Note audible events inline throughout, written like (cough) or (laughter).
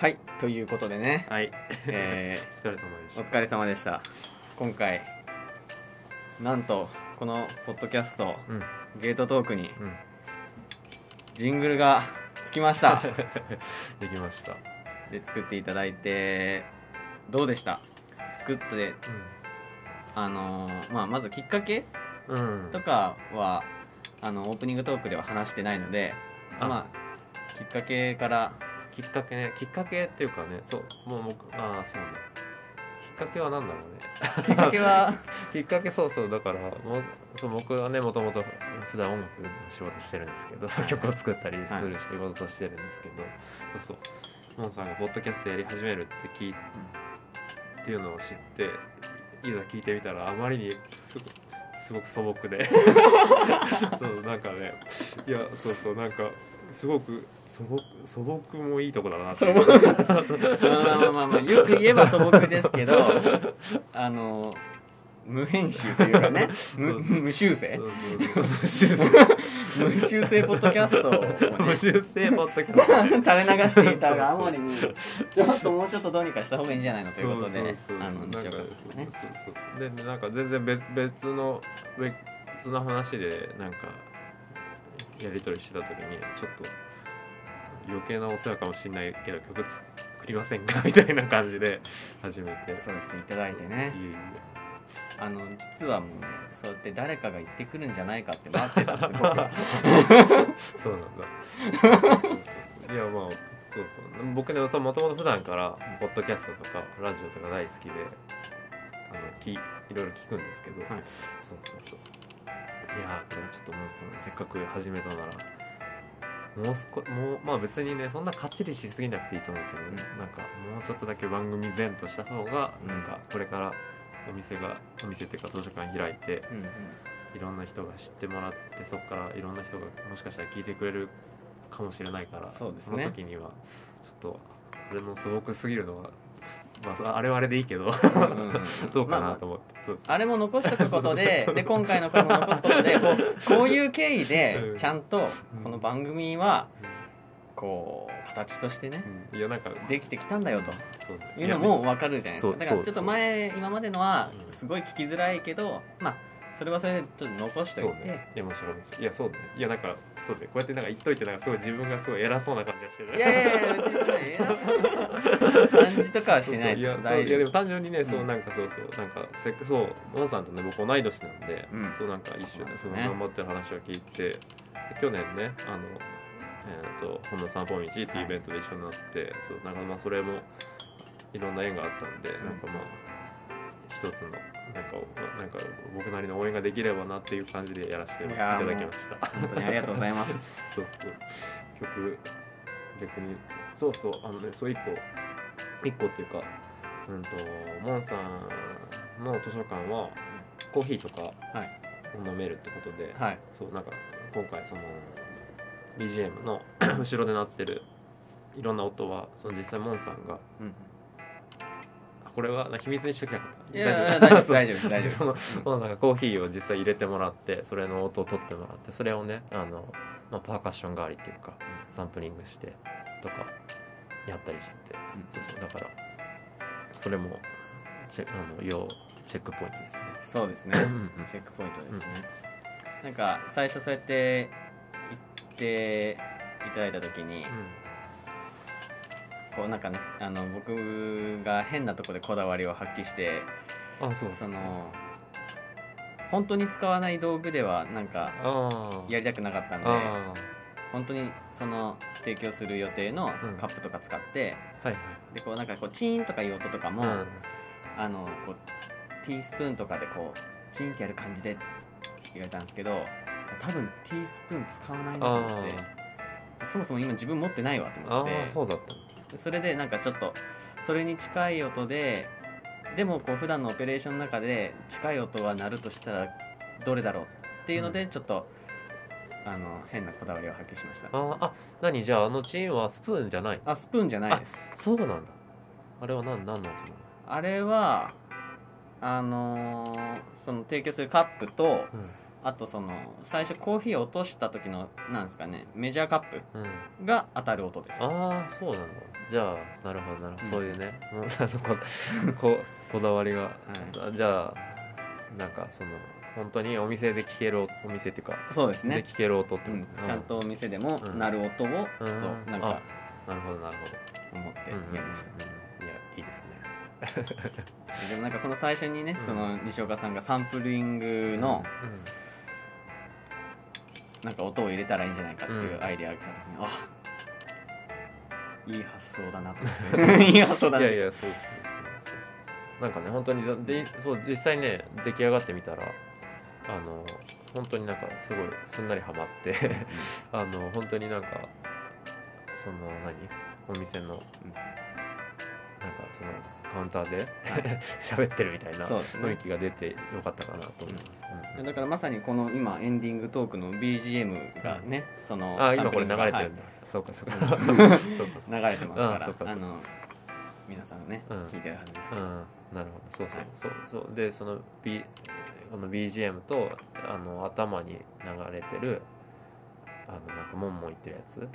はいということでね、はい。えお疲れ様でー、(laughs) おし疲れ様でした今回なんとこのポッドキャストた。うん。ゲートトークにうん。ジングルがつきました (laughs) できました。で作っていただいてどうでした？作ってあのーまあ、まずきっかけうん。うん。とかはあのオープニングトークでは話してないのであまあきっかけからきっかけね、きっかけっていうかね、そう、もう僕、ああ、そうね。きっかけは何だろうね。きっかけは？(laughs) きっかけそうそうだからもうそう僕はねもともと普段音楽の仕事してるんですけど曲を作ったりする仕事をしてるんですけど、そうそうモンさんがポッドキャストやり始めるって聞いっていうのを知っていざ聞いてみたらあまりにすごく素朴で (laughs) そうなんかねいやそうそうなんかすごく素朴素朴もいいとこだな (laughs) まあまあまあまあよく言えば素朴ですけど (laughs) あの無編集というかね (laughs) 無無修正。そうそうそう。無修正。ポッドキャストを無ね修正ポッドキャスト。垂れ流していたがあまりにちょっともうちょっとどうにかした方がいいんじゃないのということでそうそうそう。あの西岡さんがねでなんか全然別別の別の話でなんかやり取りしてた時にちょっと余計なお世話かもしれないけど曲作りませんか？(laughs) みたいな感じで始めて。そうやっていただいてね。いえいあの実はもうねそうやって誰かが言ってくるんじゃないかって待ってたんです (laughs) そうなんだ。いやまあそうそう。僕ねもともと普段からポッドキャストとかラジオとか大好きであのきいろいろ聞くんですけど、はい。そうそうそう。いやーこれちょっともうせっかく始めたならもう少もうまあ別にねそんなかっちりしすぎなくていいと思うけど、うん。なんかもうちょっとだけ番組前とした方がうん。なんかこれからお店がお店っていうか図書館開いてうんうん。いろんな人が知ってもらってそこからいろんな人がもしかしたら聞いてくれるかもしれないからそうですね。の時にはちょっとあれのすごくすぎるのは、まあ、あれはあれでいいけど。うん (laughs) どうかまあまあなと思って、そうあれも残しとくことで (laughs) で今回のこれも残すことでこうこういう経緯でうん。ちゃんとうん。この番組はこう形としてねうん。いやなんかできてきたんだよと。いうのも分かるじゃないですか。だからちょっと前今までのはうん。すごい聞きづらいけどまあそれはそれでちょっと残しといて。ね。いやもちろんもちろん。いやそうね。いやなんかそうねこうやってなんか言っといてなんかすごい自分がすごい偉そうな感じがしてる。いやいやいや別にそんな偉そうな感じとかはしないですそうそういやでも単純にね、そううん。なんかそうそうなんかせっかそうモンさんとね僕同い年なんで、うん。そうなんか一緒でその頑張ってる話を聞いて、で去年ねあのえっ、と本の散歩道っていうイベントで一緒になって、そうなんかまあそれもいろんな縁があったんで、なんかまあ一つのなんかなんか僕なりの応援ができればなっていう感じでやらせていただきました。本当にありがとうございます。そうそう曲逆にそうそうあのねそう一個。一個っていうかうんとモンさんの図書館はコーヒーとか飲めるってことで、はい。そうなんか今回その BGM の (clears throat) 後ろで鳴ってるいろんな音はその実際モンさんがうん。あこれはな秘密にしときなかった。い大丈夫。大丈夫大丈 (laughs) その夫のなんかコーヒーを実際入れてもらってそれの音を取ってもらってそれをねあの、まあ、パーカッション代わりっていうかサンプリングしてとかやったりしてて、そうそうだからそれもチェあの要チェックポイントですね。そうですね。うんうんチェックポイントですね、なんか最初そうやって言っていただいた時に、こうなんかねあの僕が変なとこでこだわりを発揮してうんあそう。その本当に使わない道具ではなんかやりたくなかったんであ本当にその提供する予定のうん。カップとか使って、あはい。でこうなんかこうチーンとかいう音とかも、はい、あのこうティースプーンとかでこうチーンってやる感じでって言われたんですけど多分ティースプーン使わないなと思ってそもそも今自分持ってないわと思って。そうだったそれでなんかちょっとそれに近い音ででもこう普段のオペレーションの中で近い音が鳴るとしたらどれだろうっていうのでちょっと、あの変なこだわりを発揮しました。ああ何？じゃああのチーンはスプーンじゃない？あスプーンじゃないです。そうなんだ。あれは何何の音あれはあのーその提供するカップとうんあとその最初コーヒーを落とした時のなんですかねメジャーカッうん。プが当たる音です。ああそうなんだ。じゃあなるほどなるほど、うん。そういうね (laughs) こここだわりが、あじゃあなんかその本当にお店で聴けるお店っていうか、でそうですね、聴ける音ってうん。こと、ちゃんとお店でもうん。鳴る音を、うん。そうなんかなるほどなるほど。思ってうんうんやりました、うんいやいいですね。でもなんかその最初にね、うん。その西岡さんがサンプリングのなんか音を入れたらいいんじゃないかっていううん。アイデアが来た時に、あいい発想だなと。思っていい発想うんだないやいやそうなんかね本当にでそう実際ね出来上がってみたらあの本当になんかすごいすんなりハマって (laughs) あの本当になんかその何？お店の、なんかそのカウンターで (laughs) 喋ってるみたいな雰囲気が出てよかったかなと思います、うん。だからまさにこの今エンディングトークの BGM がね、そのあ今これ流れてはいるんだ、そうかそうか。(laughs) そうか。流れてますからあそうかそうか。あの皆さんね、うん。聞いてるはずですうん、なるほど。そうそう。そうそう。でその、B、この BGM とあの頭に流れてるあのなんかモンモン言ってるやつ？う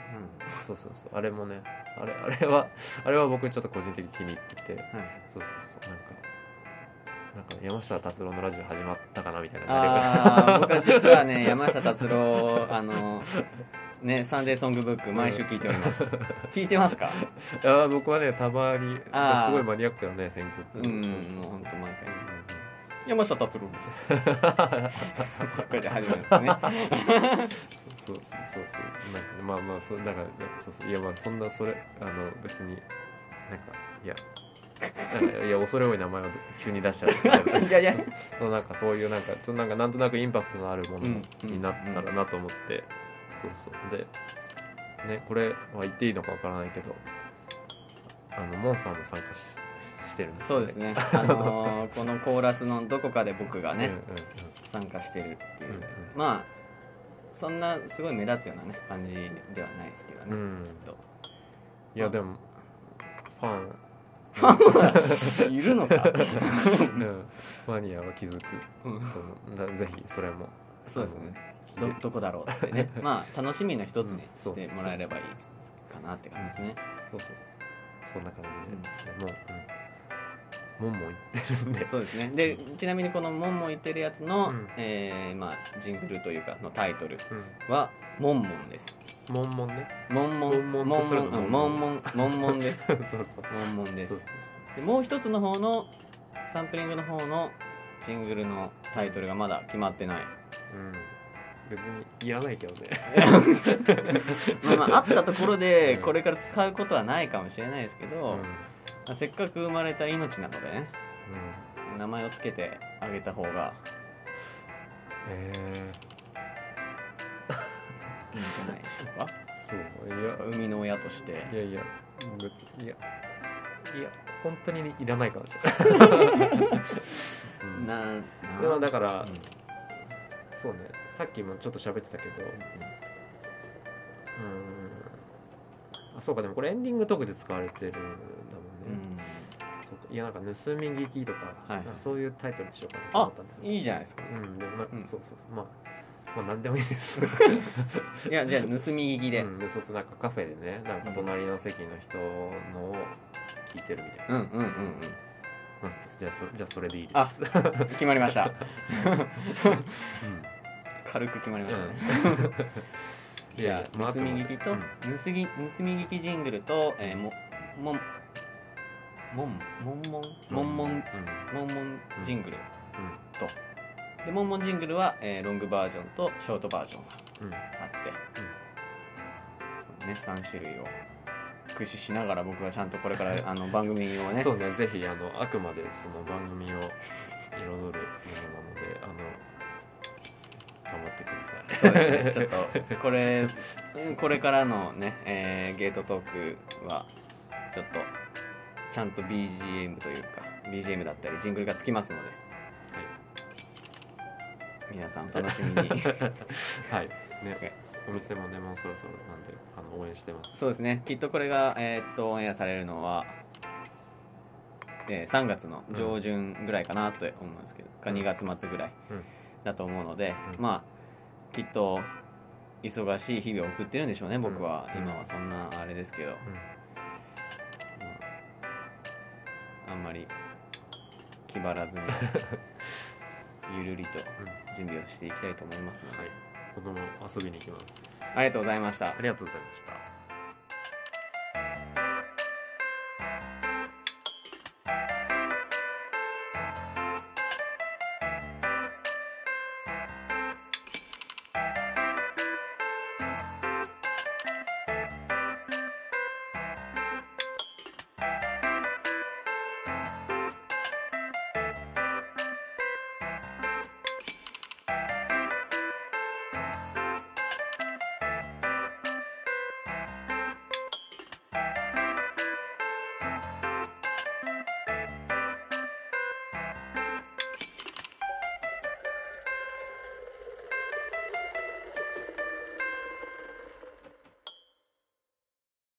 そうそうそう。あれもねあれあれはあれは僕ちょっと個人的に気に入ってて。ん。はいそうそうそう。なんかなんか山下達郎のラジオ始まったかなみたいなああ僕は実はね山下達郎あのねサンデーソングブック毎週聞いております。聞いてますか？(laughs) いや僕はねたまにすごいマニアックなね選曲。うんもう本当毎回。山下達郎です。(laughs) これで始まるんですねそうそうそうなんかねまあまあそうだからそうそういやまあそんなそれあの別になんかいやなんかいや恐れ多い名前を急に出しちゃう。(laughs) いやいや。そうなんかそういうなんかちょっとなんかなんとなくインパクトのあるものうん。になったらなと思って、そうそう。でねこれは言っていいのかわからないけどあのモンさんも参加ししてるんですよそうですね。あのー (laughs) このコーラスのどこかで僕がね、うんうん参加してるっていう、うんうん。まあそんなすごい目立つようなね感じではないですけどね、うん。うんきっと。いやでもファン。ファンはいるのか。(laughs) うん。マニアは気づくう。んぜひそれも。そうですね。どどこだろうってね。まあ楽しみの一つにうん。してもらえればいいかなって感じですね。そうそう。そんな感じで。ですね、もう、うん、もんもん言ってるんで。そうですね。でちなみにこの「もんもん言ってるやつの、うん。えーまあ、ジングルというかのタイトルうん。は「もんもん」です。もんもんね。もんもん悶々もんとするのもんうんもんもんもんもんです。そうそうもんもんです。そうそうでもう一つの方のサンプリングの方のジングルのタイトルがまだ決まってない。そううん。別にいらないけどね。(laughs) まあまああったところでうん。これから使うことはないかもしれないですけど、うん。まあせっかく生まれた命なのでねうん。名前をつけてあげた方が。えいいんじゃないでしょうか？ー、そういや。生みの親として。いやいやいや。いや本当にいらないかもしれない、(laughs) うんな。なだから、うん。そうね。さっきもちょっと喋ってたけどうんあそうかでもこれエンディングトークで使われてるんだかいやなんか盗み聞きとか,、はいなんかそういうタイトルにしようかなと思あったんだよね。いいじゃないですか。うんでもな、うん。そうそうそう。まあまあ何でもいいです。(laughs) いやじゃあ盗み聞きで、うん、でそうそうなんかカフェでねなんか隣の席の人のを聞いてるみたいな、うん、うんうんうん。まあじゃあそじゃあそれでいいです。あ決まりました。(laughs) うん。軽く決まりましたね、いやいやじゃあまあ盗み聞きと、うん。盗み盗み聞きジングルと、えー、ももんもんもんもんもんもん。もんもんジングルと、でもんもんジングルは、えーロングバージョンとショートバージョンがあって、ね3種類を駆使しながら僕はちゃんとこれから (laughs) あの番組をね。そうねぜひあのあくまでその番組を彩るものなのであの頑張ってください。そうですねちょっとこれうんこれからのね、えーゲートトークはちょっとちゃんと BGM というか BGM だったりジングルがつきますので、皆さんお楽しみに。(laughs) はい。ねお店もねもうそろそろなんであの応援してます。そうですね。きっとこれが、えーっとオンエアされるのは、えー3月の上旬ぐらいかなと思うんですけど、か2月末ぐらい、うん。だと思うので、うん。まあきっと忙しい日々を送ってるんでしょうね僕は、うん。今はそんなあれですけど、あ、あんまり気張らずに (laughs) ゆるりと準備をしていきたいと思いますので、はい。僕も遊びに行きます。ありがとうございました。ありがとうございました